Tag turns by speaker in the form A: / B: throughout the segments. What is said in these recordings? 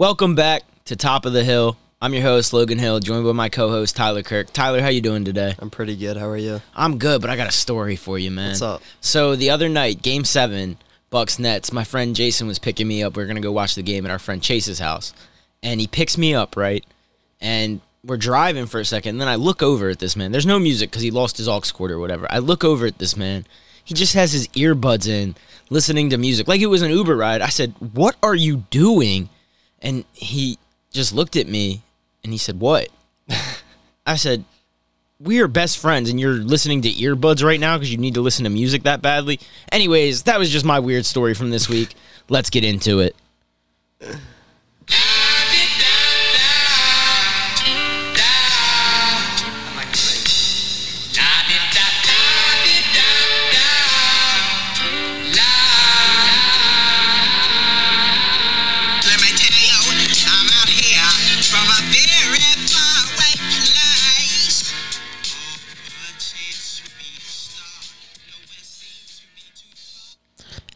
A: Welcome back to Top of the Hill. I'm your host Logan Hill, joined by my co-host Tyler Kirk. Tyler, how you doing today?
B: I'm pretty good. How are you?
A: I'm good, but I got a story for you, man.
B: What's up?
A: So the other night, Game Seven, Bucks Nets. My friend Jason was picking me up. We are gonna go watch the game at our friend Chase's house, and he picks me up right, and we're driving for a second. And then I look over at this man. There's no music because he lost his aux cord or whatever. I look over at this man. He just has his earbuds in, listening to music like it was an Uber ride. I said, "What are you doing?" And he just looked at me and he said, What? I said, We are best friends and you're listening to earbuds right now because you need to listen to music that badly. Anyways, that was just my weird story from this week. Let's get into it.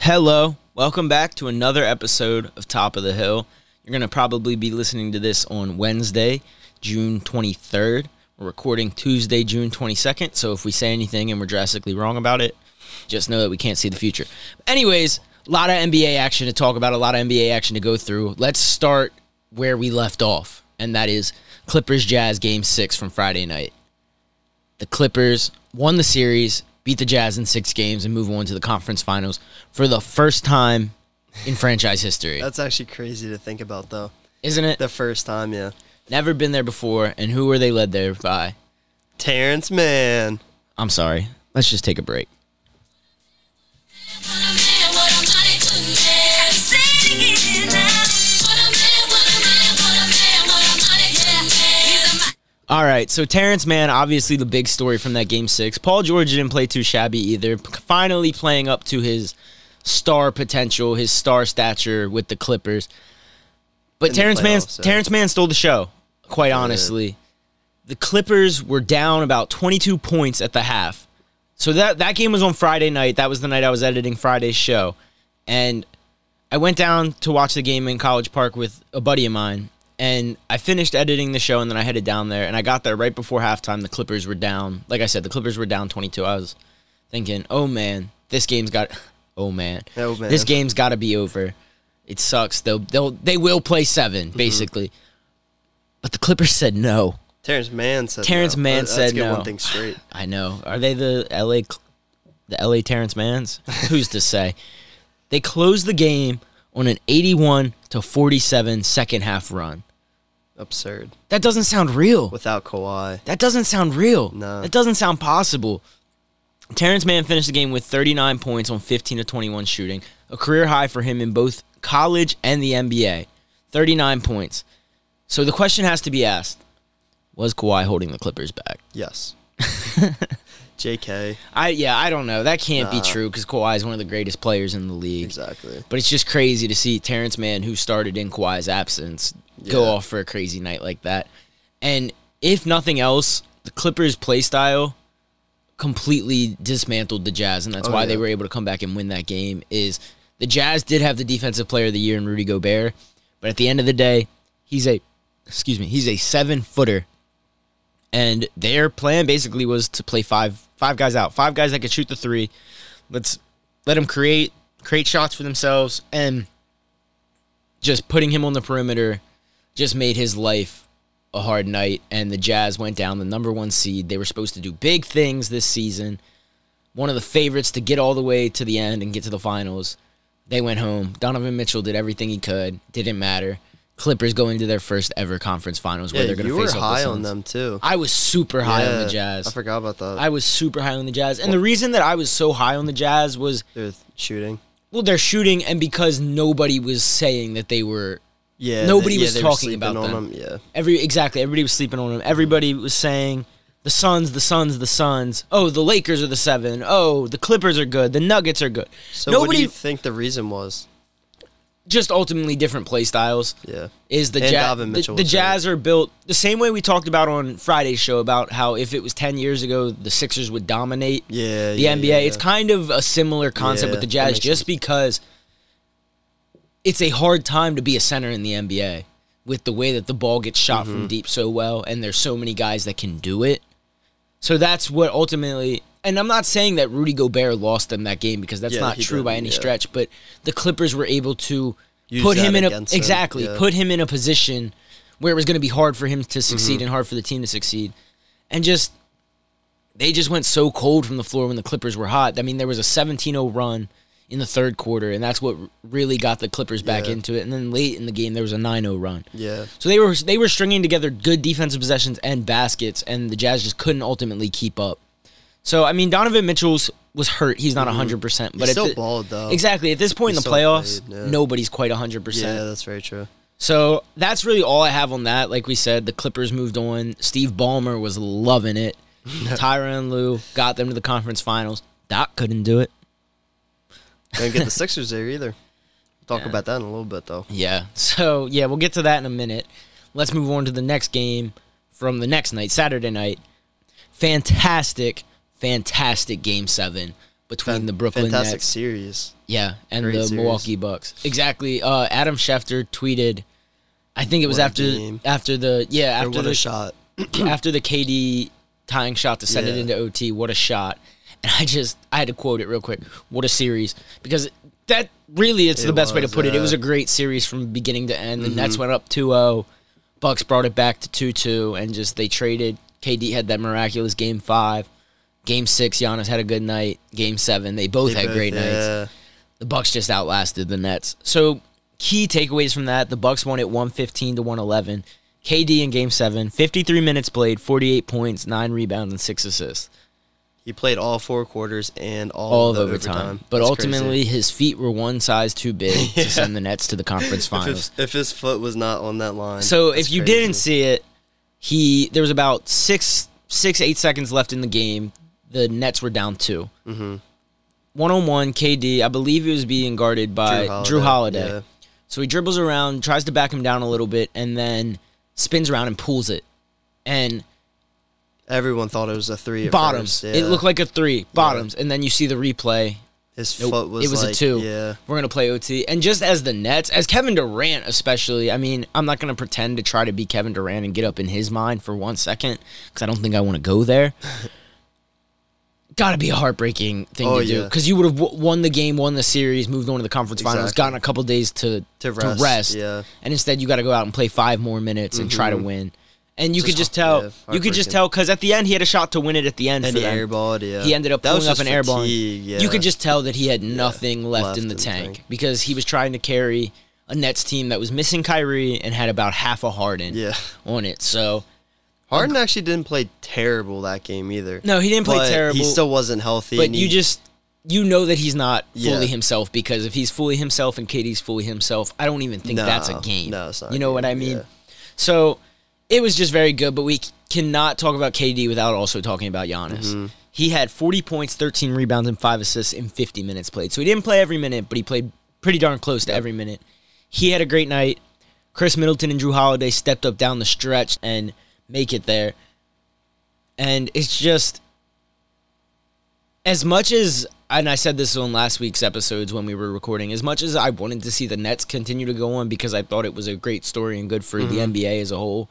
A: Hello, welcome back to another episode of Top of the Hill. You're going to probably be listening to this on Wednesday, June 23rd. We're recording Tuesday, June 22nd. So if we say anything and we're drastically wrong about it, just know that we can't see the future. Anyways, a lot of NBA action to talk about, a lot of NBA action to go through. Let's start where we left off, and that is Clippers Jazz game six from Friday night. The Clippers won the series, beat the Jazz in six games, and move on to the conference finals for the first time in franchise history.
B: That's actually crazy to think about, though.
A: Isn't it?
B: The first time, yeah.
A: Never been there before, and who were they led there by?
B: Terance Mann.
A: I'm sorry. Let's just take a break. All right, so Terance Mann, obviously the big story from that game six. Paul George didn't play too shabby either. Finally playing up to his star potential, his star stature with the Clippers. But
B: In
A: Terance Mann,
B: yeah.
A: Terance Mann stole the show. Quite honestly, the Clippers were down about 22 points at the half. So that that game was on Friday night. That was the night I was editing Friday's show, and I went down to watch the game in College Park with a buddy of mine. And I finished editing the show, and then I headed down there. And I got there right before halftime. The Clippers were down. Like I said, the Clippers were down 22. I was thinking, oh man, this game's got. Oh man,
B: Oh, man.
A: this game's got to be over. It sucks. They'll they'll they will play 7
B: Mm-hmm.
A: basically. But the Clippers said no.
B: Terance Mann said
A: Terance
B: no.
A: Mann said
B: Let's get
A: no.
B: one thing straight.
A: I know. Are they the LA the LA Terance Mans? Who's to say? They closed the game on an 81 to 47 second half run.
B: Absurd.
A: That doesn't sound real.
B: Without Kawhi.
A: That doesn't sound real.
B: No.
A: That doesn't sound possible. Terance Mann finished the game with 39 points on 15 to 21 shooting, a career high for him in both college and the NBA. 39 points. So the question has to be asked Was Kawhi holding the Clippers back?
B: Yes. JK.
A: I yeah, I don't know. That can't be true because Kawhi is one of the greatest players in the league.
B: Exactly.
A: But it's just crazy to see Terance Mann, who started in Kawhi's absence, go off for a crazy night like that. And if nothing else, the Clippers' play style completely dismantled the Jazz, and that's
B: Oh,
A: why they were able to come back and win that game. Is the Jazz did have the defensive player of the year in Rudy Gobert, but at the end of the day, he's a excuse me, he's a seven footer. And their plan basically was to play five five guys out, five guys that could shoot the three. Let's let them create create shots for themselves, and just putting him on the perimeter just made his life a hard night. And the Jazz went down the number one seed. They were supposed to do big things this season. One of the favorites to get all the way to the end and get to the finals. They went home. Donovan Mitchell did everything he could. Didn't matter. Clippers go into their first ever conference finals where
B: Yeah,
A: they're going to
B: were
A: face the
B: high on them, too.
A: I was super high on the Jazz.
B: I forgot about that.
A: I was super high on the Jazz. And the reason that I was so high on the Jazz was
B: They're shooting.
A: well, they're shooting and because nobody was saying that they were
B: Yeah.
A: Nobody
B: they,
A: was
B: yeah, were
A: talking about
B: on
A: them.
B: Yeah.
A: every exactly everybody was sleeping on them. Everybody was saying the Suns, the Suns, the Suns. Oh, the Lakers are the 7. Oh, the Clippers are good. The Nuggets are good.
B: So what do you think the reason was?
A: Just ultimately different play styles.
B: Yeah.
A: is the Jazz. The, the Jazz are built the same way we talked about on Friday's show about how if it was ten years ago, the Sixers would dominate
B: Yeah.
A: the
B: yeah,
A: NBA.
B: yeah,
A: It's kind of a similar concept
B: Yeah,
A: with the Jazz, just
B: sense.
A: because it's a hard time to be a center in the NBA. with the way that the ball gets shot from deep so well, and there's so many guys that can do it. So that's what ultimately. And I'm not saying that Rudy Gobert lost them that game because that's
B: Yeah,
A: not true by any
B: yeah.
A: stretch. But the Clippers were able to
B: Use
A: put him in a
B: him,
A: exactly
B: yeah.
A: put him in a position where it was going to be hard for him to succeed
B: Mm-hmm.
A: and hard for the team to succeed, and just they just went so cold from the floor when the Clippers were hot. I mean, there was a 17-0 run in the third quarter, and that's what really got the Clippers back
B: Yeah.
A: into it. And then late in the game, there was a 9-0 run.
B: Yeah.
A: So they were they were stringing together good defensive possessions and baskets, and the Jazz just couldn't ultimately keep up. So I mean, Donovan Mitchell's was hurt; he's not hundred percent. But
B: Mm-hmm. He's still
A: the-
B: balled though.
A: exactly at this point in the playoffs,
B: played, yeah.
A: nobody's quite hundred percent.
B: Yeah, that's very true.
A: So that's really all I have on that. Like we said, the Clippers moved on. Steve Ballmer was loving it. Tyronn Lue got them to the conference finals. Doc couldn't do it.
B: Don't get the Sixers there either. We'll talk
A: Yeah.
B: about that in a little bit though.
A: Yeah. So yeah, we'll get to that in a minute. Let's move on to the next game from the next night, Saturday night. Fantastic, fantastic game seven between
B: Fan-
A: the Brooklyn
B: Fantastic
A: Nets.
B: series.
A: Yeah, and
B: Great
A: the
B: series.
A: Milwaukee Bucks. Exactly. Uh, Adam Schefter tweeted. I think it was
B: What
A: after after the yeah after
B: what
A: the
B: a shot.
A: after the KD tying shot to send it into OT. What a shot! And I just I had to quote it real quick. What a series because that really it's
B: It
A: the best way to
B: was,
A: put it. It was.
B: Mm-hmm.
A: a great series from beginning to end. The Nets went up 2-0. Bucks brought it back to 2-2 and just they traded. KD had that miraculous game 5. Game 6 Giannis had a good night. Game 7 they both
B: They
A: had
B: both-
A: great nights the Bucks just outlasted the Nets. So key takeaways from that: the Bucks won it one fifteen to one eleven. KD in Game Seven, 53 minutes played, 48 points, nine rebounds, and six assists,
B: He played all four quarters and all,
A: all
B: of the
A: overtime. But
B: That's
A: ultimately,
B: crazy.
A: his feet were one size too big
B: Yeah.
A: to send the Nets to the conference
B: if
A: finals.
B: his, if his foot was not on that line.
A: So
B: that's
A: if you
B: crazy.
A: didn't see it, he there was about six six eight seconds left in the game. The Nets were down two.
B: Mhm.
A: One on one, KD. I believe he was being guarded by Jrue Holiday.
B: yeah.
A: So he dribbles around, tries to back him down a little bit, and then spins around and pulls it. And
B: Everyone thought it was a three. At
A: bottoms.
B: first,
A: It looked like a three. Bottoms. And then you see the replay.
B: his
A: Nope,
B: foot was.
A: it was
B: like,
A: a two.
B: Yeah.
A: We're gonna play OT. And just as the Nets, as Kevin Durant especially, I mean, I'm not gonna pretend to try to be Kevin Durant and get up in his mind for one second because I don't think I want to go there. Got to be a heartbreaking thing
B: Oh,
A: to do
B: yeah.
A: because you would have w- won the game, won the series, moved on to the conference finals,
B: Exactly.
A: gotten a couple days to
B: To rest, yeah.
A: and instead you got to go out and play five more minutes and try to mm-hmm. win. And you could
B: Just
A: just tell,
B: yeah,
A: you could just tell because at the end he had a shot to win it at the end
B: And
A: for
B: he
A: them.
B: airballed. Yeah.
A: He ended up
B: That
A: pulling up
B: just
A: an airball.
B: Yeah.
A: You could just tell that he had nothing left,
B: left
A: in the
B: in the
A: tank,
B: tank.
A: because he was trying to carry a Nets team that was missing Kyrie and had about half a Harden
B: Yeah.
A: on it. So
B: Harden actually didn't play terrible that game either.
A: no, he didn't play terrible.
B: He still wasn't healthy.
A: but
B: and
A: you
B: he-
A: just you know that he's not fully
B: Yeah.
A: himself because if he's fully himself and KD's fully himself, I don't even think that's a game.
B: no, it's not
A: You know what I mean?
B: yeah.
A: So it was just very good, but we cannot talk about KD without also talking about Giannis.
B: Mm-hmm.
A: He had 40 points, 13 rebounds, and 5 assists in 50 minutes played. So he didn't play every minute, but he played pretty darn close to every minute. He had a great night. Khris Middleton and Jrue Holiday stepped up down the stretch and make it there. And it's just as much as and I said this on last week's episodes when we were recording, as much as I wanted to see the Nets continue to go on because I thought it was a great story and good for the NBA as a whole.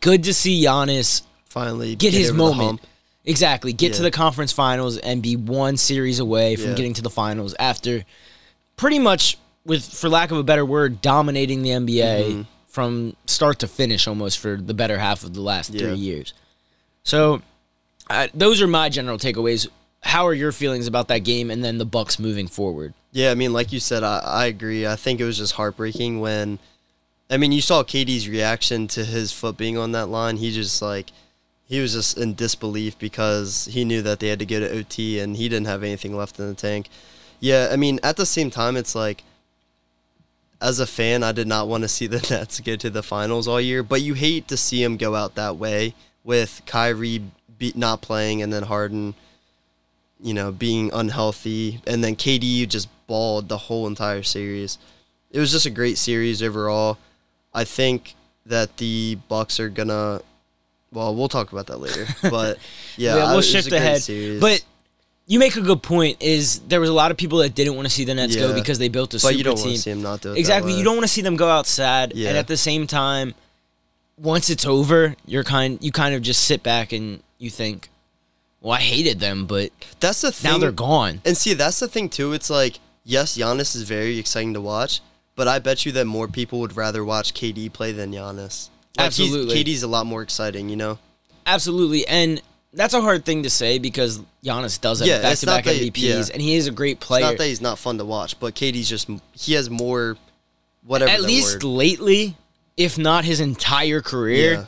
A: Good to see Giannis
B: finally
A: get, his moment. Exactly. Get to the conference finals and be one series away from
B: Yeah.
A: getting to the finals after pretty much with for lack of a better word, dominating the NBA
B: Mm-hmm.
A: From start to finish almost for the better half of the last
B: Yeah.
A: three years. So uh, those are my general takeaways. How are your feelings about that game and then the Bucks moving forward?
B: Yeah, I mean, like you said, I, I agree. I think it was just heartbreaking when, I mean, you saw KD's reaction to his foot being on that line. He just like, he was just in disbelief because he knew that they had to go to OT and he didn't have anything left in the tank. Yeah, I mean, at the same time, it's like, as a fan, I did not want to see the Nets get to the finals all year, but you hate to see them go out that way with Kyrie be, not playing and then Harden you know, being unhealthy, and then KD just balled the whole entire series. It was just a great series overall. I think that the Bucks are gonna. Well, we'll talk about that later. But yeah,
A: Yeah,
B: I-
A: we'll
B: was
A: shift ahead.
B: series.
A: But you make a good point. Is there was a lot of people that didn't want to see the Nets go because they built a
B: But
A: super
B: you don't
A: team.
B: want to see them not do
A: exactly. You don't want to see them go out sad,
B: Yeah.
A: and at the same time, once it's over, you're kind you kind of just sit back and you think, well, I hated them, but
B: That's the thing.
A: now they're gone.
B: And see, that's the thing too. It's like, yes, Giannis is very exciting to watch, but I bet you that more people would rather watch KD play than Giannis. Like,
A: Absolutely.
B: KD's a lot more exciting, you know.
A: Absolutely, and that's a hard thing to say because Giannis does have
B: Yeah,
A: back to back MVPs,
B: yeah.
A: and he is a great
B: It's
A: player.
B: not that he's not fun to watch, but KD's just he has more, whatever.
A: At least
B: word.
A: lately, if not his entire career,
B: Yeah.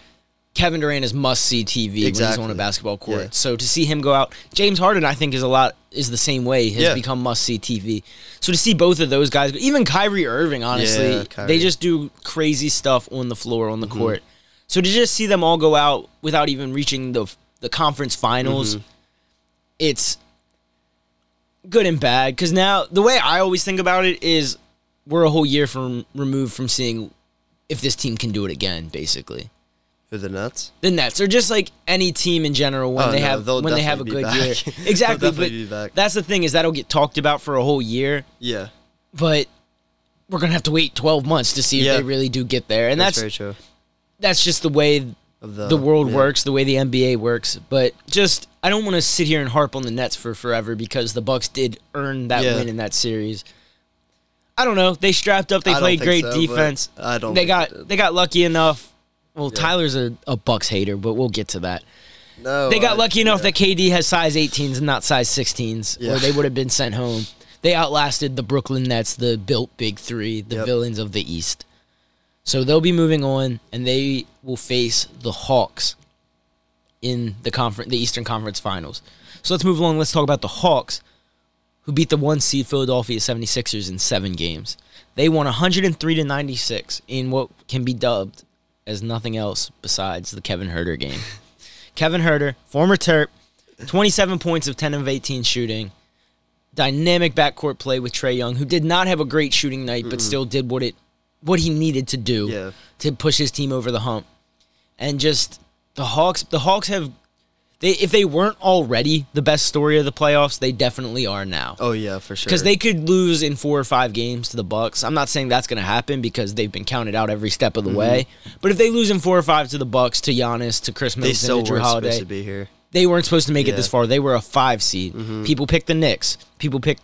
A: Kevin Durant is must see TV when he's on a basketball court.
B: Yeah.
A: So to see him go out, James Harden, I think, is a lot is the same way. Has become must see TV. So to see both of those guys, even Kyrie Irving, honestly,
B: Kyrie.
A: they just do crazy stuff on the floor on the
B: Mm-hmm.
A: court. So to just see them all go out without even reaching the the conference finals,
B: Mm-hmm.
A: it's good and bad. Because now the way I always think about it is we're a whole year from removed from seeing if this team can do it again. Basically,
B: Who the Nets?
A: the Nets are just like any team in general when
B: Oh,
A: they
B: no,
A: have when they have a good year. Exactly, but that's the thing is that'll get talked about for a whole year,
B: Yeah,
A: but we're gonna have to wait twelve months to see
B: Yeah.
A: if they really do get there, and
B: that's,
A: that's
B: very true.
A: that's just the way
B: the
A: the world
B: yeah.
A: works, the way the NBA works. But just I don't want to sit here and harp on the Nets for forever because the Bucks did earn that
B: Yeah.
A: win in that series. I don't know. They strapped up. They
B: I
A: played great
B: so,
A: defense.
B: I don't.
A: They got
B: did.
A: they got lucky enough. Well,
B: Yeah.
A: Tyler's a, a Bucks hater, but we'll get to that.
B: no.
A: They got
B: I-
A: lucky enough that KD has size 18s and not size 16s,
B: Yeah.
A: or they would have been sent home. They outlasted the Brooklyn Nets, the built big three, the
B: Yep.
A: villains of the East. So they'll be moving on, and they will face the Hawks in the conference, the Eastern Conference Finals. So let's move along. Let's talk about the Hawks, who beat the one seed Philadelphia 76ers in seven games. They won 103 to 96 in what can be dubbed as nothing else besides the Kevin Huerter game. Kevin Huerter, former Terp, 27 points of 10 of 18 shooting. Dynamic backcourt play with Trae Young, who did not have a great shooting night, but still did what it what he needed to do
B: Yeah.
A: to push his team over the hump. And just the Hawks, the Hawks have they if they weren't already the best story of the playoffs, they definitely are now
B: Oh yeah, for sure.
A: because they could lose in four or five games to the Bucks. I'm not saying that's going to happen because they've been counted out every step of the way. But if they lose in four or five to the Bucks, to Giannis, to Khris
B: they
A: Middleton,
B: still
A: to Jrue
B: weren't
A: Holiday,
B: supposed to be here.
A: they weren't supposed to make it this far. They were a five seed.
B: Mhm.
A: People picked the Knicks. People picked,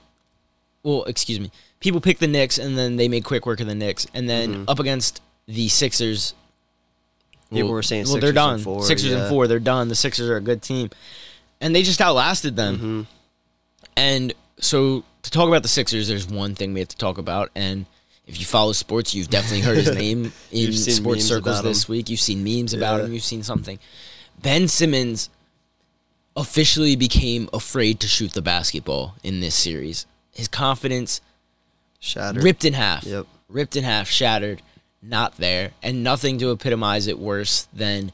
A: well, excuse me. People picked the Knicks, and then they made quick work of the Knicks, and then
B: Mhm.
A: up against the Sixers.
B: People were saying
A: well, they're done.
B: and four,
A: Sixers and four, they're done. The Sixers are a good team, and they just outlasted them.
B: hmm
A: And so to talk about the Sixers, there's one thing we have to talk about, and if you follow sports, you've definitely heard his name in sports circles this week. You've seen memes about him. You've seen something. Ben Simmons officially became afraid to shoot the basketball in this series. His confidence
B: Shattered.
A: ripped in half.
B: Yep.
A: Ripped in half, shattered, not there, and nothing to epitomize it worse than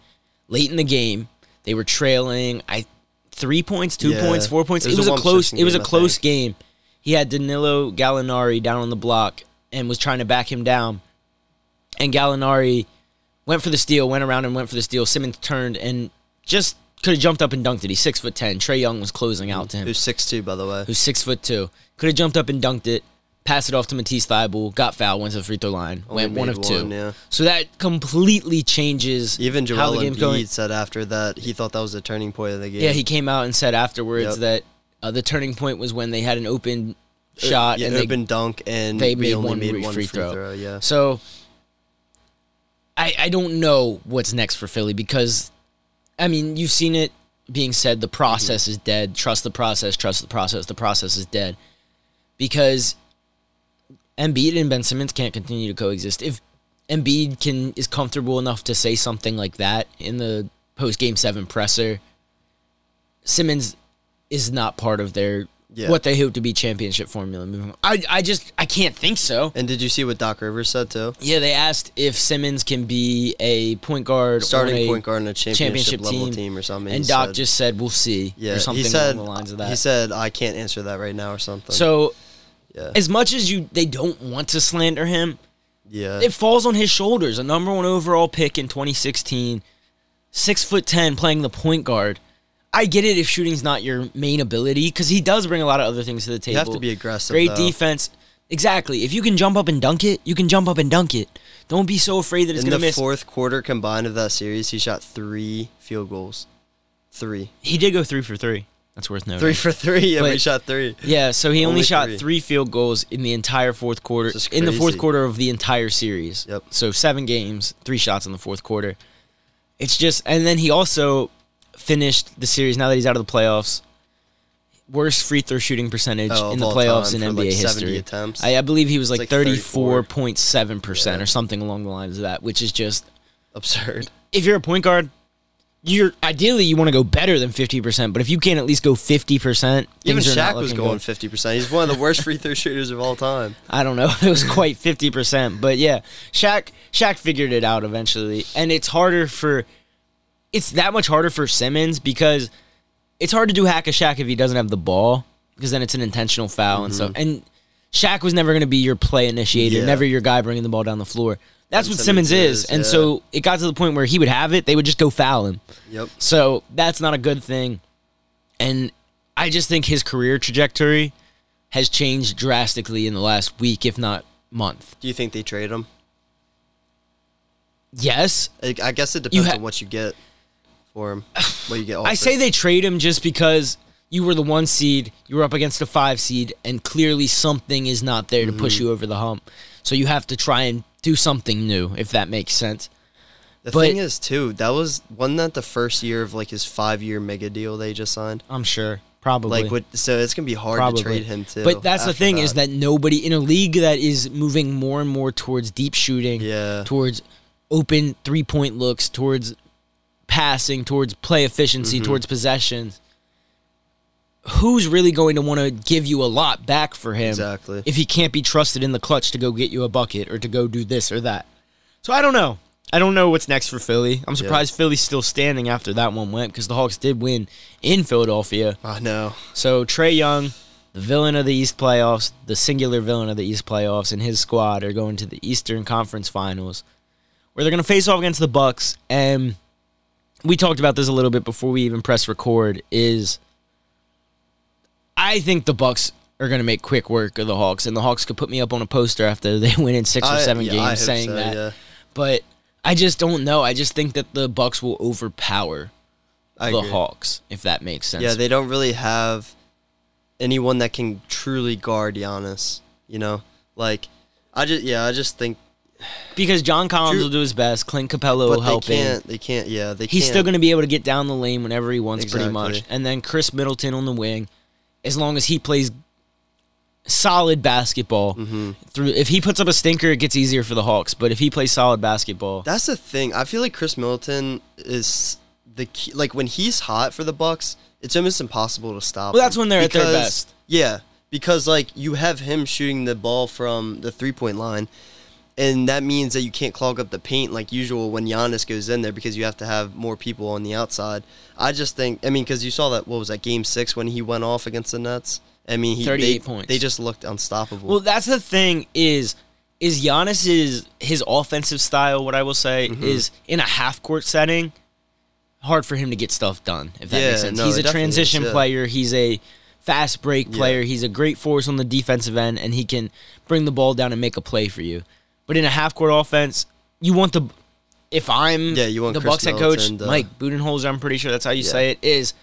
A: late in the game. They were trailing, I three points, two
B: Yeah.
A: points, four points.
B: It
A: It
B: was
A: was,
B: a
A: a close. It was a
B: game, I
A: close game. He had Danilo Gallinari down on the block and was trying to back him down, and Gallinari went for the steal, went around and went for the steal. Simmons turned and just could have jumped up and dunked it. He's six foot ten. Trae Young was closing out to him
B: Who's six two, by the way.
A: who's six foot two, could have jumped up and dunked it, passed it off to Matisse Thybulle, got fouled, went to the free throw line,
B: Only
A: went one of two.
B: one, yeah.
A: So that completely changes
B: Even
A: how
B: Joel
A: the game's
B: Embiid
A: going.
B: said after that he thought that was the turning point of the game.
A: Yeah, he came out and said afterwards
B: Yep.
A: that uh, the turning point was when they had an open shot
B: yeah,
A: and they
B: open dunk, and
A: they made one
B: made
A: free-
B: one
A: free throw.
B: throw. Yeah,
A: So I I don't know what's next for Philly because I mean you've seen it being said the process is dead. Trust the process. Trust the process. The process is dead because Embiid and Ben Simmons can't continue to coexist. If Embiid can is comfortable enough to say something like that in the post game seven presser, Simmons is not part of their
B: Yeah.
A: what they hope to be championship formula moving. I I just I can't think so.
B: And did you see what Doc Rivers said too?
A: Yeah, they asked if Simmons can be a point guard,
B: Starting point guard in a championship,
A: championship
B: level
A: team.
B: team, or something.
A: and
B: he
A: Doc
B: said.
A: just said, "We'll see,"
B: yeah,
A: or something
B: he said
A: along the lines of that.
B: he said I can't answer that right now or something.
A: so,
B: yeah,
A: as much as you they don't want to slander him,
B: yeah,
A: it falls on his shoulders. A number one overall pick in 2016, six foot ten, playing the point guard. I get it if shooting's not your main ability because he does bring a lot of other things to the table.
B: You have to be aggressive.
A: Great
B: though.
A: defense. Exactly. If you can jump up and dunk it, you can jump up and dunk it. Don't be so afraid that it's
B: In
A: going
B: the
A: to miss.
B: fourth quarter combined of that series, he shot three field goals. Three.
A: He did go three for three. That's worth noting.
B: Three for three. Yeah,
A: But-
B: he shot three.
A: Yeah, so he only,
B: Only
A: shot
B: three.
A: three field goals in the entire fourth quarter. In the fourth quarter of the entire series.
B: Yep.
A: So seven games, three shots in the fourth quarter. It's just, and then he also finished the series. Now that he's out of the playoffs, worst free throw shooting percentage
B: Oh,
A: in the playoffs in NBA
B: like,
A: history.
B: attempts.
A: I, I believe he was like, thirty
B: 34.
A: four point seven percent or something along the lines of that, which is just
B: Absurd.
A: if you're a point guard. You're ideally you want to go better than fifty percent, but if you can't at least go fifty percent,
B: Even
A: things are not
B: Shaq was going
A: good.
B: fifty percent. He's one of the worst free throw shooters of all time.
A: I don't know. It was quite fifty percent, but yeah, Shaq Shaq figured it out eventually, and it's harder for. It's that much harder for Simmons because it's hard to do hack a Shaq if he doesn't have the ball because then it's an intentional foul and stuff. And Shaq was never going to be your play initiator,
B: Mm-hmm. Yeah.
A: never your guy bringing the ball down the floor. That's what Simmons,
B: Simmons
A: is,
B: is,
A: and
B: yeah.
A: so it got to the point where he would have it, they would just go foul him.
B: Yep.
A: So that's not a good thing. And I just think his career trajectory has changed drastically in the last week, if not month.
B: Do you think they trade him?
A: Yes.
B: I, I guess it depends
A: ha-
B: on what you get for him. What you get.
A: I say they trade him just because you were the one seed, you were up against a five seed, and clearly something is not there to
B: Mm-hmm.
A: push you over the hump. So you have to try and do something new, if that makes sense.
B: The
A: but-
B: thing is, too, that was wasn't that the first year of like his five year mega deal they just signed.
A: I'm sure. Probably.
B: Like, what, so it's gonna be hard
A: Probably.
B: to trade him too.
A: But that's the thing is that nobody in a league that is moving more and more towards deep shooting,
B: Yeah.
A: towards open three point looks, towards passing, towards play efficiency,
B: Mm-hmm.
A: towards possessions. Who's really going to want to give you a lot back for him
B: Exactly.
A: if he can't be trusted in the clutch to go get you a bucket or to go do this or that? So I don't know. I don't know what's next for Philly. I'm surprised Philly's still standing after that one went because the Hawks did win in Philadelphia.
B: I know.
A: So Trae Young, the villain of the East playoffs, the singular villain of the East playoffs, and his squad are going to the Eastern Conference Finals, where they're going to face off against the Bucks. And we talked about this a little bit before we even press record. Is I think the Bucks are going to make quick work of the Hawks, and the Hawks could put me up on a poster after they win in six or seven
B: yeah,
A: games saying
B: so,
A: that.
B: Yeah.
A: But I just don't know. I just think that the Bucks will overpower
B: I
A: the
B: agree.
A: Hawks, if that makes sense.
B: Yeah, they don't really have anyone that can truly guard Giannis. You know, like I just yeah, I just think,
A: Because John Collins
B: Drew-
A: will do his best. Clint Capela will
B: they
A: help him.
B: can't. They can't. Yeah, they.
A: He's
B: can't.
A: still going to be able to get down the lane whenever he wants, pretty much. And then Khris Middleton on the wing, as long as he plays solid basketball.
B: Mm-hmm.
A: Through if he puts up a stinker, it gets easier for the Hawks. But if he plays solid basketball,
B: That's the thing. I feel like Khris Middleton is the key. Like when he's hot for the Bucks, it's almost impossible to stop.
A: Well, that's when they're at their best.
B: Yeah, because like you have him shooting the ball from the three point line, and that means that you can't clog up the paint like usual when Giannis goes in there because you have to have more people on the outside. I just think. I mean, because you saw that what was that game six when he went off against the Nets. I mean, he
A: 38
B: they,
A: points.
B: They just looked unstoppable.
A: Well, that's the thing is is Giannis's his offensive style. What I will say
B: Mm-hmm.
A: is in a half court setting, hard for him to get stuff done. If that
B: Yeah,
A: makes sense,
B: no,
A: he's a
B: definitely is,
A: transition
B: yeah.
A: player. He's a fast break
B: Yeah.
A: player. He's a great force on the defensive end, and he can bring the ball down and make a play for you. But in a half court offense, you want the if I'm
B: Yeah, you want
A: the
B: Khris
A: Bucks head coach
B: to-
A: Mike Budenholzer. I'm pretty sure that's how you
B: Yeah.
A: say it. Is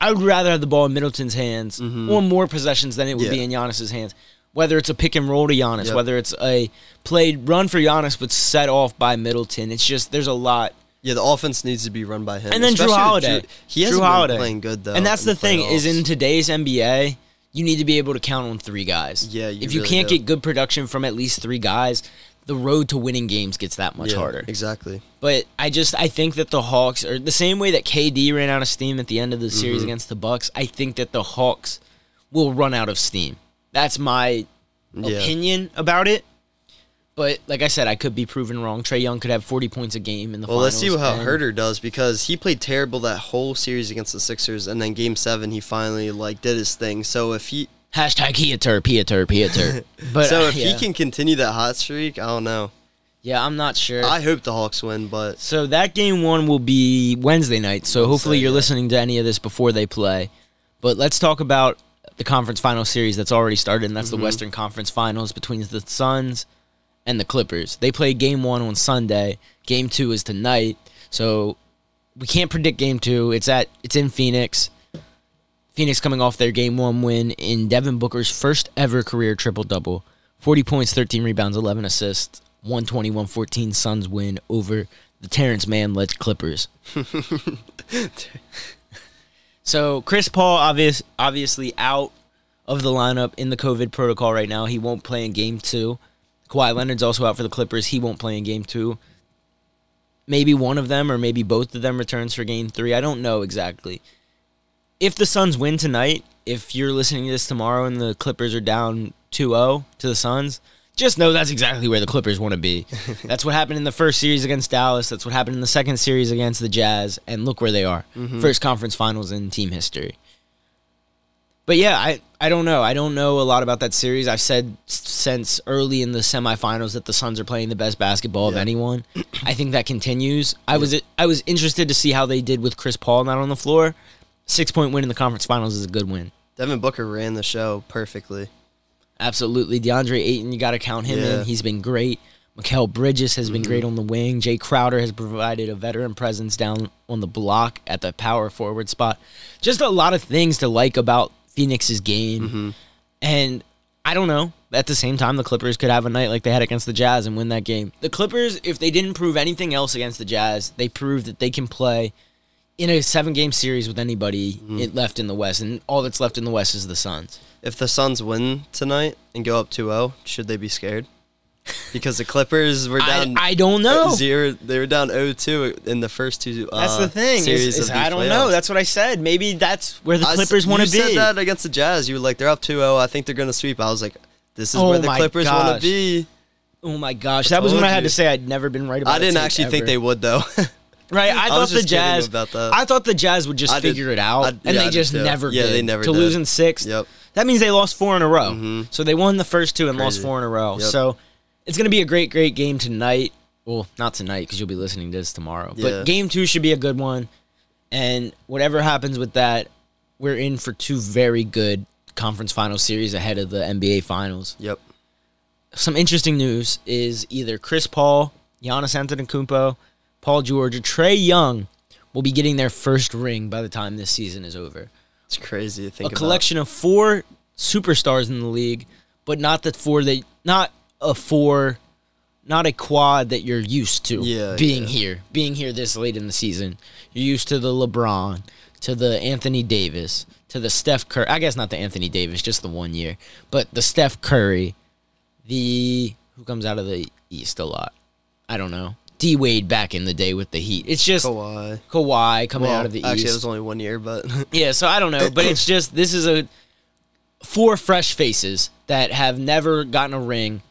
A: I would rather have the ball in Middleton's hands on more possessions than it would be
B: Mm-hmm.
A: In Giannis's hands. Whether it's a pick and roll to Giannis,
B: Yep.
A: whether it's a played run for Giannis but set off by Middleton, it's just there's a lot.
B: yeah, the offense needs to be run by him.
A: And then
B: Jrue
A: Holiday,
B: he hasn't
A: Jrue
B: been
A: Holiday.
B: playing good though.
A: and that's
B: in
A: the thing is in today's NBA, you need to be able to count on three guys.
B: Yeah, you
A: if you
B: really
A: can't
B: do.
A: get good production from at least three guys, the road to winning games gets that much
B: Yeah,
A: harder.
B: Exactly.
A: But I just I think that the Hawks are the same way that KD ran out of steam at the end of the series
B: Mm-hmm.
A: against the Bucks. I think that the Hawks will run out of steam. That's my
B: Yeah.
A: opinion about it. But like I said, I could be proven wrong. Trae Young could have 40 points a game in the
B: Well,
A: finals.
B: let's see how
A: and-
B: Huerter does because he played terrible that whole series against the Sixers, and then Game Seven he finally like did his thing. So if he,
A: Hashtag he a Terp, he a Terp, he a Terp. But
B: so
A: uh,
B: if
A: yeah.
B: he can continue that hot streak, I don't know.
A: Yeah, I'm not sure.
B: I hope the Hawks win, but
A: So that game one will be Wednesday night. So hopefully you're
B: yeah.
A: listening to any of this before they play. But let's talk about the conference final series that's already started, and that's
B: Mm-hmm.
A: the Western Conference Finals between the Suns and the Clippers. They play game one on Sunday. Game two is tonight. So we can't predict game two. It's at it's in Phoenix. Phoenix coming off their game one win in Devin Booker's first ever career triple double. 40 points, 13 rebounds, 11 assists. 120 114 Suns win over the Terance Mann led Clippers. so Chris Paul obvious obviously out of the lineup in the COVID protocol right now. He won't play in game two. Kawhi Leonard's also out for the Clippers. He won't play in game two. Maybe one of them or maybe both of them returns for game three. I don't know exactly. If the Suns win tonight, if you're listening to this tomorrow and the Clippers are down 2-0 to the Suns, just know that's exactly where the Clippers want to be. that's what happened in the first series against Dallas. That's what happened in the second series against the Jazz. And look where they are. Mm-hmm. First conference finals in team history. But yeah, I, I don't know. I don't know a lot about that series. I've said since early in the semifinals that the Suns are playing the best basketball of anyone. I think that continues. I was I was interested to see how they did with Chris Paul not on the floor. Six point win in the conference finals is a good win.
B: Devin Booker ran the show perfectly.
A: Absolutely. DeAndre Ayton, you got to count him
B: Yeah.
A: in. He's been great. Mikal Bridges has been great mm-hmm. on the wing. Jae Crowder has provided a veteran presence down on the block at the power forward spot. Just a lot of things to like about Phoenix's game. Mm-hmm. And I don't know. At the same time, the Clippers could have a night like they had against the Jazz and win that game. The Clippers, if they didn't prove anything else against the Jazz, they proved that they can play in a seven game series with anybody it left in the West. And all that's left in the West is the Suns.
B: If the Suns win tonight and go up 2-0, should they be scared? Because the Clippers were down
A: I don't know.
B: zero. They were down 0-2 in the first two. Uh,
A: That's the thing.
B: Series
A: is- is I don't know. That's what I said. Maybe that's where the Clippers want to be.
B: You said that against the Jazz. You were like, they're up 2-0. I think they're going to sweep. I was like, this is
A: Oh
B: where the Clippers want to be.
A: Oh my gosh, that was when
B: told
A: I had to say I'd never been right about.
B: I didn't actually think they would, though.
A: Right, I,
B: I
A: thought the Jazz.
B: about that.
A: I thought the Jazz would just
B: I did-
A: figure it out,
B: I-
A: and
B: yeah,
A: they just
B: too.
A: never
B: Yeah,
A: did.
B: they never
A: to
B: did.
A: lose in six.
B: Yep.
A: That means they lost four in a row.
B: Mhm.
A: So they won the first two and lost four in a row.
B: Yep.
A: So it's gonna be a great, great game tonight. Well, not tonight because you'll be listening to this tomorrow.
B: Yeah.
A: But game two should be a good one, and whatever happens with that, we're in for two very good conference final series ahead of the NBA finals.
B: yep.
A: some interesting news is either Chris Paul, Giannis Antetokounmpo, Paul George, or Trae Young will be getting their first ring by the time this season is over.
B: It's crazy to
A: A
B: think about.
A: collection of four superstars in the league, but not the four that not a four, not a quad that you're used to
B: Yeah,
A: being
B: yeah.
A: here, being here this late in the season. You're used to the LeBron, to the Anthony Davis, to the Steph Curry. I guess not the Anthony Davis, just the one year, but the Steph Curry, the who comes out of the East a lot. I don't know. D Wade back in the day with the Heat. It's just
B: Kawhi.
A: Kawhi coming
B: Well,
A: out of the
B: actually,
A: East.
B: Actually, it was only one year, but
A: Yeah, so I don't know, but it's just this is a four fresh faces that have never gotten a ring,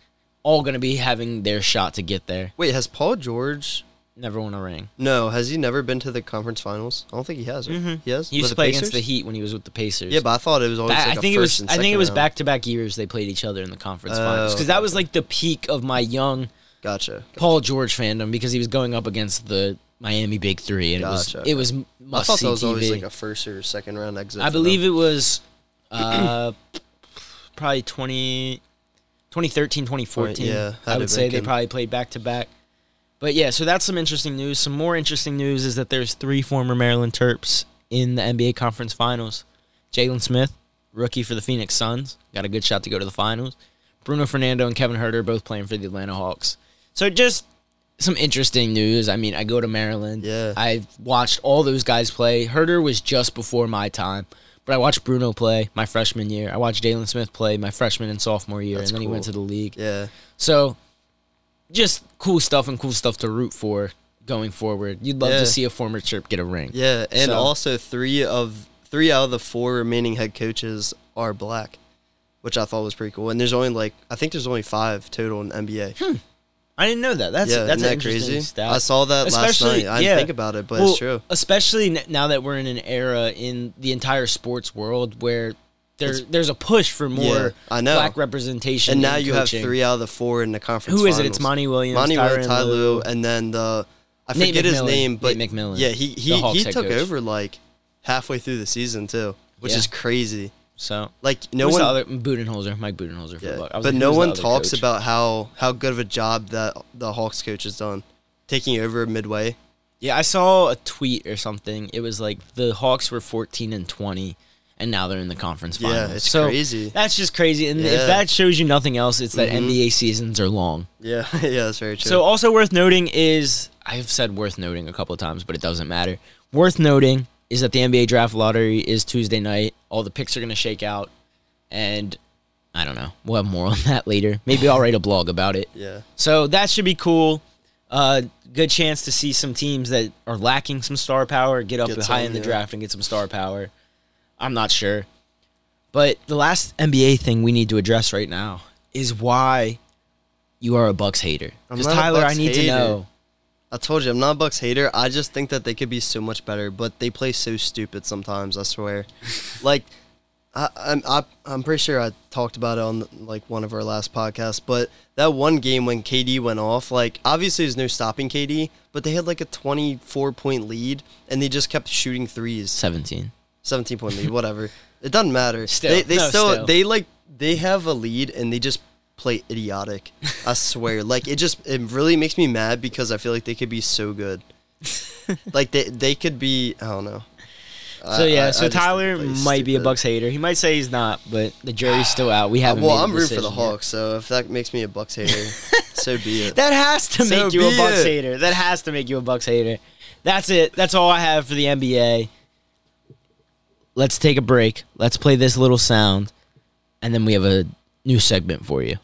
A: all going to be having their shot to get there.
B: wait, has Paul George?
A: Never won a ring.
B: No, has he never been to the conference finals? I don't think he has. right? Mm-hmm. He has.
A: He used to play against the Heat when he was with the Pacers.
B: Yeah, but I thought it was always like
A: I think it was. I think it was back to back years they played each other in the conference
B: Oh,
A: finals because that was like the peak of my young
B: Gotcha.
A: Paul George fandom because he was going up against the Miami Big Three and
B: Gotcha,
A: it was it was
B: I
A: must
B: thought
A: see
B: that was
A: TV.
B: always like a first or second round exit.
A: I
B: for
A: believe
B: them.
A: it was uh, probably 20, 2013, 2014.
B: Yeah, had
A: I
B: to
A: would say
B: make
A: they
B: him.
A: probably played back to back. But yeah, so that's some interesting news. Some more interesting news is that there's three former Maryland Terps in the NBA Conference Finals. Jalen Smith, rookie for the Phoenix Suns, got a good shot to go to the finals. Bruno Fernando and Kevin Huerter both playing for the Atlanta Hawks. So just some interesting news. I mean, I go to Maryland.
B: Yeah.
A: I've watched all those guys play. Huerter was just before my time, but I watched Bruno play my freshman year. I watched Jalen Smith play my freshman and sophomore year,
B: That's
A: and then he went to the league.
B: Yeah.
A: So, just cool stuff and cool stuff to root for going forward. You'd love
B: Yeah.
A: to see a former Chirp get a ring.
B: Yeah, and
A: So-
B: also three of three out of the four remaining head coaches are black, which I thought was pretty cool. And there's only like I think there's only five total in NBA. Hmm.
A: I didn't know that. That's
B: yeah,
A: that's
B: that crazy?
A: stat.
B: I saw that last
A: Especially-
B: night. I
A: yeah.
B: didn't think about it, but
A: Well,
B: it's true.
A: Especially n- now that we're in an era in the entire sports world where there,
B: It's-
A: there's a push for more
B: Yeah, I know.
A: black representation.
B: and now you
A: coaching.
B: have three out of the four in the conference.
A: Who is it? It's
B: finals.
A: Monty Williams,
B: Monty Williams, Ty
A: Lue.
B: And then the I
A: Nate
B: forget his name, but
A: Nate McMillan,
B: yeah, he he, he took
A: coach.
B: over like halfway through the season too, which
A: Yeah.
B: is crazy.
A: So
B: Like no one,
A: the other Budenholzer, Mike Budenholzer. For
B: yeah,
A: the Buck. I was
B: but
A: like,
B: no one talks
A: coach?
B: about how how good of a job that the Hawks coach has done, taking over midway.
A: Yeah, I saw a tweet or something. It was like the Hawks were 14 and 20, and now they're in the conference finals.
B: Yeah, it's
A: so
B: crazy.
A: That's just crazy. And if that shows you nothing else, it's that
B: Mhm.
A: NBA seasons are long.
B: Yeah, yeah, that's very true.
A: So also worth noting is I've said worth noting a couple of times, but it doesn't matter. Worth noting is that the NBA draft lottery is Tuesday night. All the picks are going to shake out, and I don't know. We'll have more on that later. Maybe I'll write a blog about it.
B: yeah,
A: So that should be cool. Uh, good chance to see some teams that are lacking some star power get up
B: Get
A: high
B: some,
A: in the
B: yeah.
A: draft and get some star power. I'm not sure. But the last NBA thing we need to address right now is why you are a Bucks hater. Because Tyler, I need to know.
B: I told you I'm not a Bucks hater. I just think that they could be so much better, but they play so stupid sometimes. I swear. like, I, I'm I, I'm pretty sure I talked about it on like one of our last podcasts. But that one game when KD went off, like obviously there's no stopping KD, but they had like a 24 point lead and they just kept shooting threes.
A: 17.
B: 17 point lead, whatever. It doesn't matter.
A: Still,
B: they they
A: no,
B: still,
A: still.
B: they like they have a lead and they just play idiotic. I swear. Like it just it really makes me mad because I feel like they could be so good. like they they could be I don't know.
A: So
B: I-
A: yeah,
B: I- I
A: so
B: think
A: Tyler might be a. Bucks hater. He might say he's not, but the jury's still out. We uh, haven't.
B: Well, I'm rooting for the
A: decision yet.
B: Hawks, so if that makes me a Bucks hater, so be it.
A: That has to
B: So
A: make you a Bucks
B: it.
A: hater. That has to make you a Bucks hater. That's it. That's all I have for the NBA. Let's take a break. Let's play this little sound, and then we have a new segment for you.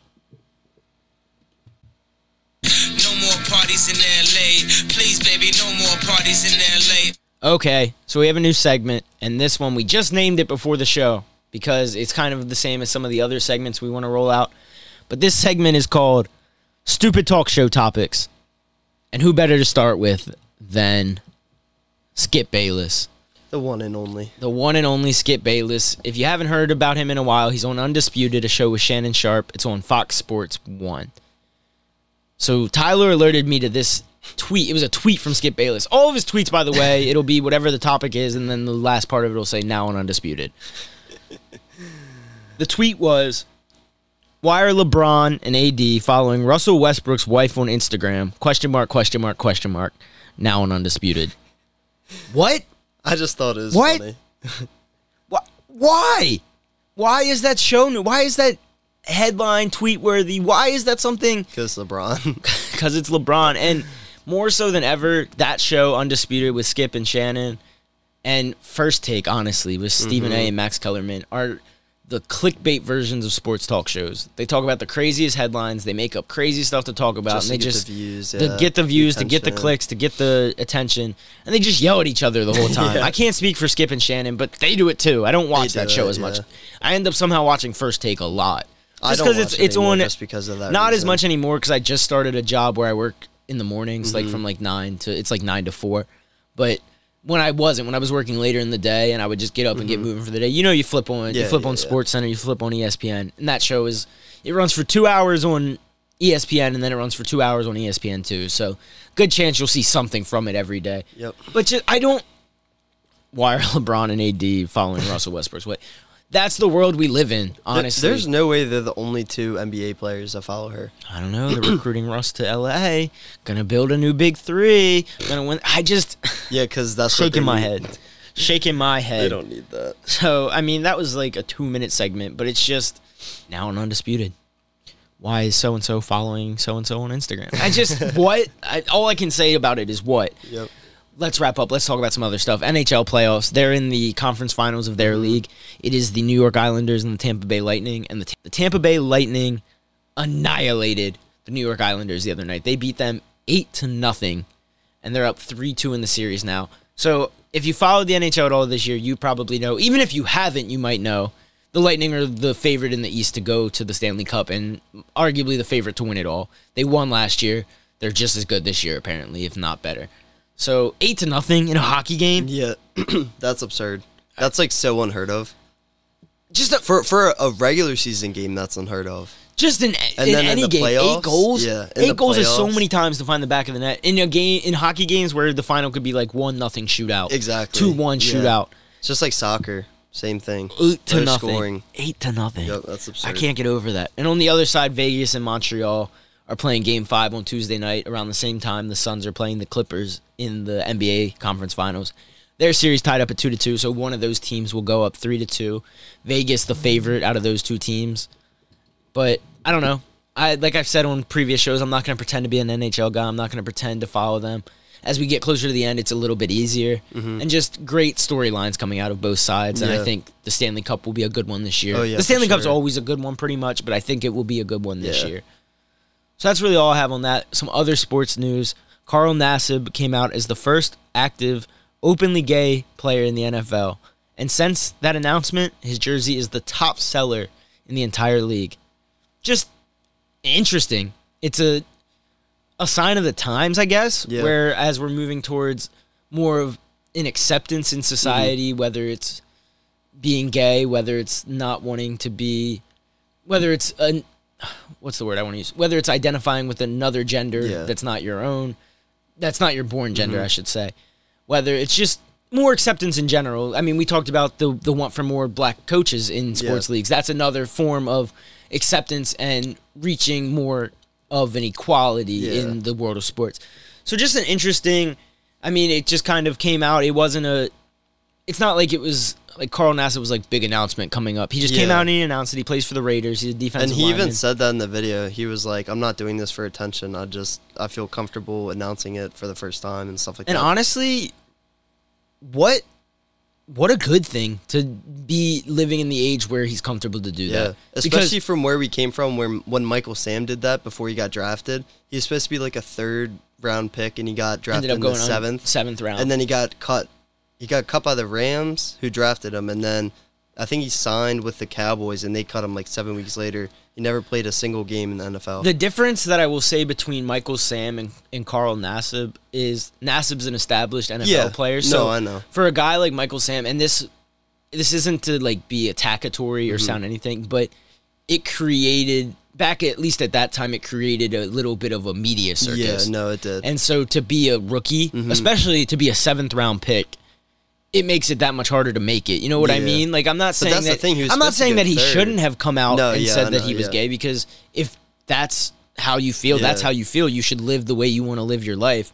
A: Okay, so we have a new segment, and this one we just named it before the show because it's kind of the same as some of the other segments we want to roll out. But this segment is called Stupid Talk Show Topics. And who better to start with than Skip Bayless?
B: The one and only.
A: the one and only Skip Bayless. If you haven't heard about him in a while, he's on Undisputed, a show with Shannon Sharpe. It's on Fox Sports 1. So Tyler alerted me to this tweet. It was a tweet from Skip Bayless. All of his tweets, by the way, it'll be whatever the topic is, and then the last part of it will say now on Undisputed. The tweet was Why are LeBron and AD following Russell Westbrook's wife on Instagram? Question mark, question mark, question mark. Now on Undisputed. What?
B: I just thought it was
A: What?
B: funny.
A: Wh- Why? Why is that shown? Why is that headline tweet worthy? Why is that something?
B: Because LeBron.
A: Because it's LeBron. And more so than ever, that show, Undisputed with Skip and Shannon, and First Take, honestly, with Stephen A. Mm-hmm. and Max Kellerman, are the clickbait versions of sports talk shows. They talk about the craziest headlines. They make up crazy stuff to talk about.
B: Just
A: and they
B: to get
A: just
B: the views,
A: to get the views, to get the clicks, to get the attention, and they just yell at each other the whole time.
B: Yeah.
A: I can't speak for Skip and Shannon, but they do it too. I don't watch that show
B: it,
A: as much. I end up somehow watching First Take a lot.
B: I
A: Just
B: don't
A: because
B: watch
A: it's
B: it
A: it's
B: anymore
A: on
B: just because of that.
A: not as much anymore because I just started a job where I work in the mornings,
B: Mm-hmm.
A: like from like nine to it's like nine to four. But when I wasn't, when I was working later in the day, and I would just get up and get moving for the day. You know, you flip on you
B: Mm-hmm.
A: Flip
B: yeah,
A: on
B: yeah.
A: SportsCenter, you flip on ESPN, and that show is it runs for two hours on ESPN, and then it runs for two hours on ESPN2. So good chance you'll see something from it every day.
B: Yep.
A: But just, I don't. Why are LeBron and AD following Russell Westbrook's way? That's the world we live in. Honestly,
B: There's no way they're the only two NBA players that follow her.
A: I don't know. They're recruiting Russ to LA. Gonna build a new big three. Gonna win. I just
B: Yeah, because that's
A: shaking
B: they
A: my
B: need.
A: head, shaking my head.
B: They don't need that.
A: So I mean, that was like a two minute segment, but it's just now an undisputed. Why is so and so following so and so on Instagram? I just what? I, all I can say about it is what.
B: Yep.
A: Let's wrap up. Let's talk about some other stuff. NHL playoffs. They're in the conference finals of
B: Mm-hmm.
A: their league. It is the New York Islanders and the Tampa Bay Lightning, and the, the Tampa Bay Lightning annihilated the New York Islanders the other night. They beat them eight to nothing, and they're up three two in the series now. So if you followed the NHL at all this year, you probably know. Even if you haven't, you might know the Lightning are the favorite in the East to go to the Stanley Cup, and arguably the favorite to win it all. They won last year. They're just as good this year, apparently, if not better. So eight to nothing in a hockey game.
B: Yeah, that's absurd. That's like so unheard of.
A: just a,
B: For for a regular season game, that's unheard of.
A: just in,
B: And
A: in
B: in
A: any
B: the
A: game, eight goals.
B: Yeah,
A: eight goals is so many times to find the back of the net in a game in hockey games where the final could be like one nothing shootout,
B: Exactly.
A: two one
B: Yeah.
A: shootout,
B: It's just like soccer, same thing.
A: eight to
B: Low
A: nothing,
B: scoring.
A: eight to nothing.
B: Yep, that's absurd.
A: I can't get over that. And on the other side, Vegas and Montreal are playing Game Five on Tuesday night around the same time. The Suns are playing the Clippers in the NBA Conference Finals. Their series tied up at two to two, so one of those teams will go up three to two. Vegas, the favorite out of those two teams, but I don't know. I like I've said on previous shows, I'm not going to pretend to be an NHL guy. I'm not going to pretend to follow them. As we get closer to the end, it's a little bit easier, and just great storylines coming out of both sides. And I
B: Mm-hmm.
A: Think the Stanley Cup will be a good one this year.
B: Oh, yeah,
A: the Stanley
B: for
A: Cup's always a good one, pretty much, but I think it will be a good one this
B: Yeah.
A: year. So that's really all I have on that. Some other sports news: Carl Nassib came out as the first active, openly gay player in the NFL, and since that announcement, his jersey is the top seller in the entire league. Just interesting. It's a a sign of the times, I guess.
B: Yeah.
A: Where as we're moving towards more of an acceptance in society, mm-hmm. whether it's being gay, whether it's not wanting to be, whether it's an what's the word I want to use, whether it's identifying with another gender
B: Yeah.
A: that's not your own, that's not your born gender, mm-hmm. I should say. Whether it's just more acceptance in general. I mean, we talked about the the want for more black coaches in sports
B: Yeah.
A: leagues. That's another form of acceptance and reaching more of an equality
B: Yeah.
A: in the world of sports. So just an interesting. I mean, it just kind of came out. It wasn't a. It's not like it was like Carl Nassib was like big announcement coming up. He just came out and he announced that he plays for the Raiders. He's a defensive
B: And he even said that in the video. He was like, "I'm not doing this for attention. I just I feel comfortable announcing it for the first time and stuff like
A: And
B: that."
A: And honestly, what what a good thing to be living in the age where he's comfortable to do
B: yeah,
A: that.
B: especially from where we came from, where when Michael Sam did that before he got drafted, he was supposed to be like a third round pick, and he got drafted in the seventh.
A: seventh round.
B: and then he got cut. He got cut by the Rams, who drafted him, and then I think he signed with the Cowboys, and they cut him like seven weeks later. He never played a single game in the NFL.
A: the difference that I will say between Michael Sam and, and Carl Nassib is Nassib's an established NFL
B: Yeah.
A: player.
B: No,
A: So
B: I know.
A: for a guy like Michael Sam, and this this isn't to like be attackatory
B: Mm-hmm.
A: or sound anything, but it created back at least at that time it created a little bit of a media circus.
B: yeah, no, it did.
A: And so to be a rookie,
B: Mm-hmm.
A: especially to be a seventh round pick, it makes it that much harder to make it. You know what I mean? Like I'm not saying
B: that's the
A: that
B: thing, he was
A: I'm not saying that he
B: third.
A: shouldn't have come out
B: No,
A: and
B: yeah,
A: said that he was
B: yeah.
A: gay because if that's how you feel, that's how you feel. You should live the way you want to live your life.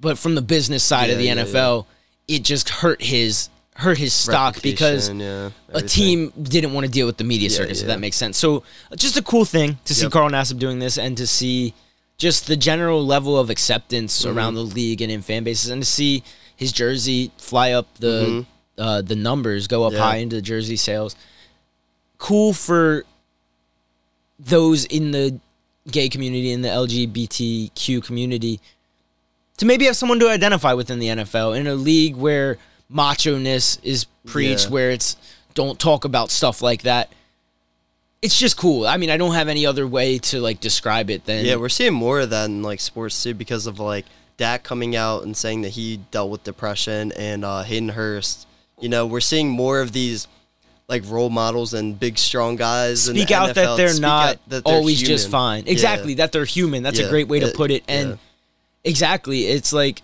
A: But from the business side of the
B: Yeah, yeah,
A: NFL, it just hurt his hurt his stock because
B: Reputation, yeah,
A: a team didn't want to deal with the media
B: Yeah,
A: circus, if that makes sense. So, just a cool thing to see
B: Yep.
A: Carl Nassib doing this and to see just the general level of acceptance
B: Mm-hmm.
A: around the league and in fan bases, and to see his jersey fly up the uh, the numbers, go up
B: Mm-hmm. Yeah.
A: high into jersey sales. Cool for those in the gay community, in the LGBTQ community, to maybe have someone to identify with in the NFL in a league where macho ness is preached,
B: Yeah.
A: where it's don't talk about stuff like that. It's just cool. I mean, I don't have any other way to like describe it than
B: Yeah, we're seeing more of that in like sports too because of like Dak coming out and saying that he dealt with depression and uh, Hayden Hurst. You know, we're seeing more of these like role models and big strong guys. in the
A: speak out that they're
B: speak
A: not
B: that they're
A: always just
B: human.
A: fine.
B: Yeah.
A: Exactly, that they're human. That's a great way to put it. And
B: yeah.
A: exactly, it's like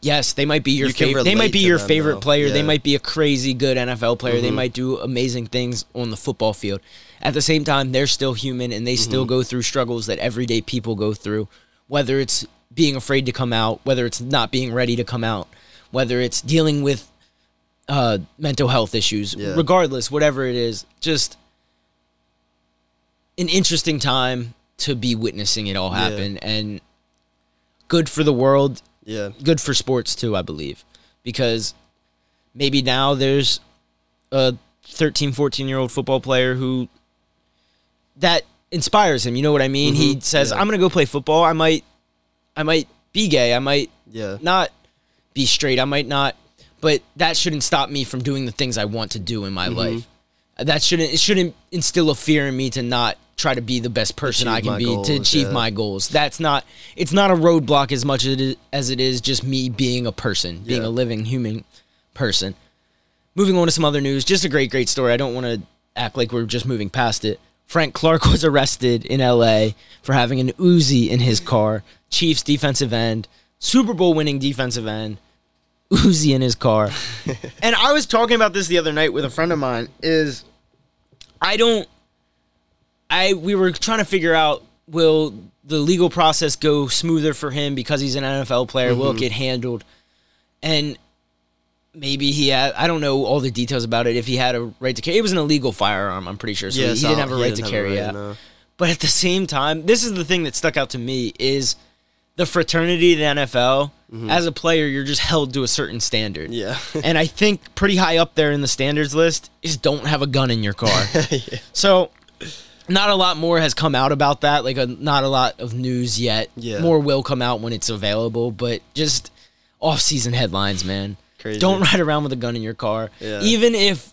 A: yes, they might be your
B: You
A: favorite. They might be your favorite
B: though.
A: player. They
B: Yeah. Mm-hmm.
A: might be a crazy good NFL player. They might do amazing things on the football field. At the same time, they're still human and they still
B: Mm-hmm.
A: go through struggles that everyday people go through. Whether it's being afraid to come out, whether it's not being ready to come out, whether it's dealing with uh, mental health issues,
B: Yeah.
A: regardless, whatever it is, just an interesting time to be witnessing it all
B: Yeah.
A: happen. And good for the world.
B: Yeah,
A: good for sports too i believe. Because maybe now there's a 13 14 year old football player who that inspires him. You know what i mean? He
B: Mhm,
A: says
B: yeah.
A: i'm gonna go play football. I might i might be gay i might
B: yeah,
A: not be straight i might not but that shouldn't stop me from doing the things i want to do in my
B: Mm-hmm.
A: life that shouldn't it shouldn't instill a fear in me to not try to be the best person i can be to achieve
B: yeah.
A: my goals that's not it's not a roadblock as much as it is, as it is just me being a person being
B: Yeah.
A: a living human person moving on to some other news just a great great story i don't want to act like we're just moving past it. Frank Clark was arrested in LA for having an Uzi in his car. Chiefs defensive end, Super Bowl winning defensive end, Uzi in his car. and I was talking about this the other night with a friend of mine is I don't I we were trying to figure out will the legal process go smoother for him because he's an NFL player? Will it mm-hmm. get handled? And maybe he had I don't know all the details about it. If he had a right to carry, it was an illegal firearm. I'm pretty sure, so he, he didn't have a right to carry
B: right,
A: it.
B: no.
A: But at the same time, this is the thing that stuck out to me is the fraternity of the NFL. As a player, you're just held to a certain standard.
B: Yeah.
A: and I think pretty high up there in the standards list is don't have a gun in your car. yeah. So not a lot more has come out about that. Like a, not a lot of news yet.
B: Yeah.
A: More will come out when it's available, but just off-season headlines, man.
B: Crazy.
A: Don't ride around with a gun in your car.
B: Yeah.
A: Even if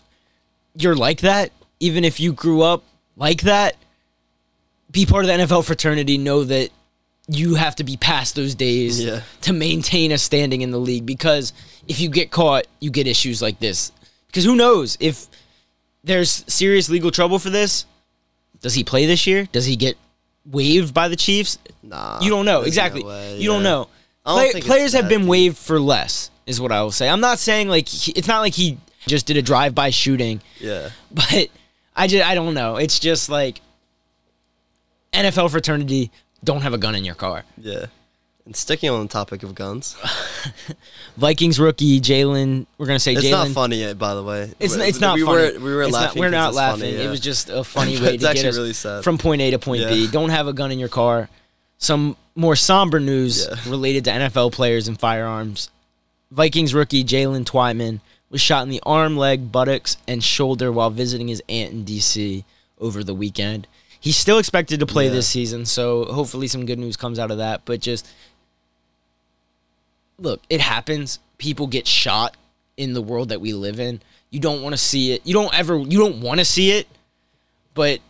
A: you're like that, even if you grew up like that, be part of the NFL fraternity. Know that you have to be past those days
B: Yeah.
A: to maintain a standing in the league. Because if you get caught, you get issues like this. Because who knows if there's serious legal trouble for this? Does he play this year? Does he get waived by the Chiefs?
B: Nah.
A: You don't know exactly.
B: no way,
A: you don't know. Play- players have been waived for less, is what I will say. I'm not saying like he, it's not like he just did a drive-by shooting,
B: Yeah.
A: but I just I don't know. It's just like NFL fraternity don't have a gun in your car.
B: Yeah. And sticking on the topic of guns,
A: Vikings rookie Jaylen. We're gonna say
B: it's not
A: Jaylen.
B: funny, uh, by the way.
A: It's,
B: We-
A: it's not
B: we
A: funny.
B: Were, we were
A: It's not-
B: laughing.
A: we're not laughing.
B: funny,
A: It was just a funny way to get us
B: really sad.
A: from point A to point B. Don't have a gun in your car. Some more somber news
B: Yeah.
A: related to NFL players and firearms. Vikings rookie Jaylen Twyman was shot in the arm, leg, buttocks, and shoulder while visiting his aunt in D.C. over the weekend. He's still expected to play
B: Yeah.
A: this season, so hopefully some good news comes out of that. But just look, it happens. People get shot in the world that we live in. You don't want to see it. You don't ever. You don't want to see it, but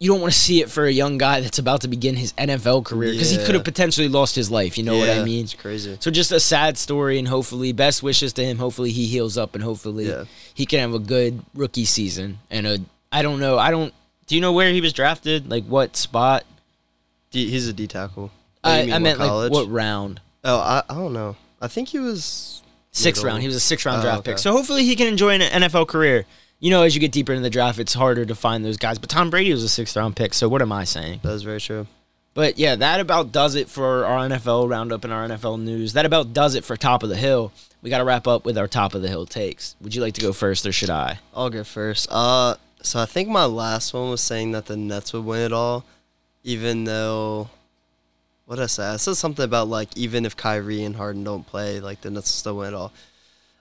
A: you don't want to see it for a young guy that's about to begin his NFL career because he could have potentially lost his life. You know what I mean?
B: It's crazy.
A: So just a sad story, and hopefully, best wishes to him. Hopefully, he heals up, and hopefully,
B: Yeah.
A: he can have a good rookie season. And a, I don't know. I don't. Do you know where he was drafted? Like what spot?
B: D, he's a D tackle.
A: I,
B: mean
A: I meant
B: college?
A: like what round?
B: Oh, I, I don't know. I think he was
A: Sixth
B: middle.
A: round. He was a sixth round
B: Oh,
A: draft
B: okay.
A: pick. So hopefully he can enjoy an NFL career. You know, as you get deeper in the draft, it's harder to find those guys. But Tom Brady was a sixth round pick. So what am I saying?
B: That is very true.
A: But yeah, that about does it for our NFL roundup and our NFL news. That about does it for top of the hill. We got to wrap up with our top of the hill takes. Would you like to go first or should I?
B: I'll go first. Uh, so I think my last one was saying that the Nets would win it all, even though. What did I say? I said something about like even if Kyrie and Harden don't play, like the Nets will still win it all.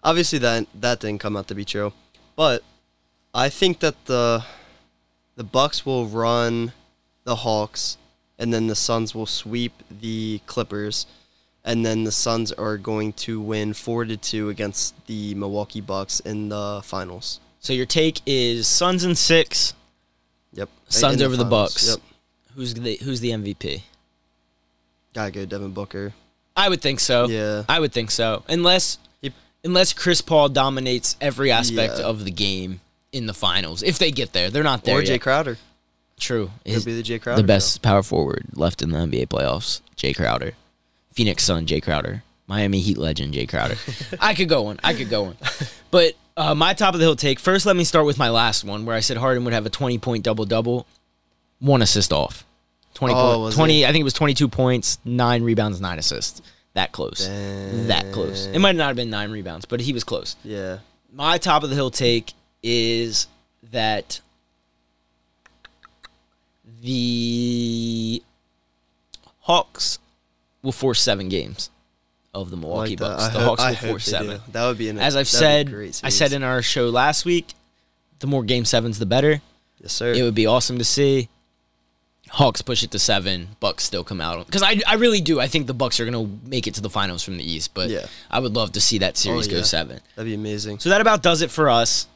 B: Obviously, that that didn't come out to be true, but I think that the the Bucks will run the Hawks, and then the Suns will sweep the Clippers, and then the Suns are going to win four to two against the Milwaukee Bucks in the finals.
A: So your take is Suns and six.
B: Yep.
A: Suns over the
B: finals.
A: Bucks.
B: Yep.
A: Who's the Who's the MVP?
B: Gotta go Devin Booker.
A: I would think so.
B: Yeah.
A: I would think so. Unless unless Chris Paul dominates every aspect
B: Yeah.
A: of the game in the finals. If they get there. They're not there
B: Or
A: yet.
B: Jae Crowder.
A: True.
B: Could be the Jae Crowder.
A: the best power forward left in the NBA playoffs, Jae Crowder. Phoenix Sun, Jae Crowder. Miami Heat legend, Jae Crowder. I could go on. I could go on. But uh, my top of the hill take. First, let me start with my last one, where I said Harden would have a twenty point double double, one assist off. Twenty.
B: Oh, was
A: Twenty. I think it was twenty two points, nine rebounds, nine assists. That close. That close. It might not have been nine rebounds, but he was close.
B: Yeah.
A: My top of the hill take is that the Hawks will force seven games of the Milwaukee
B: like.
A: Bucks. The
B: hope-
A: Hawks will force seven.
B: do. That would be an
A: As I've said, I said in our show last week, the more game sevens, the better.
B: yes, sir.
A: It would be awesome to see. Hawks push it to seven. Bucks still come out because I, I really do. I think the Bucks are gonna make it to the finals from the East, but
B: Yeah.
A: I would love to see that oh, series go
B: yeah.
A: seven.
B: That'd be amazing.
A: So that about does it for us.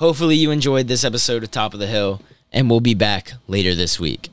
A: Hopefully, you enjoyed this episode of Top of the Hill, and we'll be back later this week.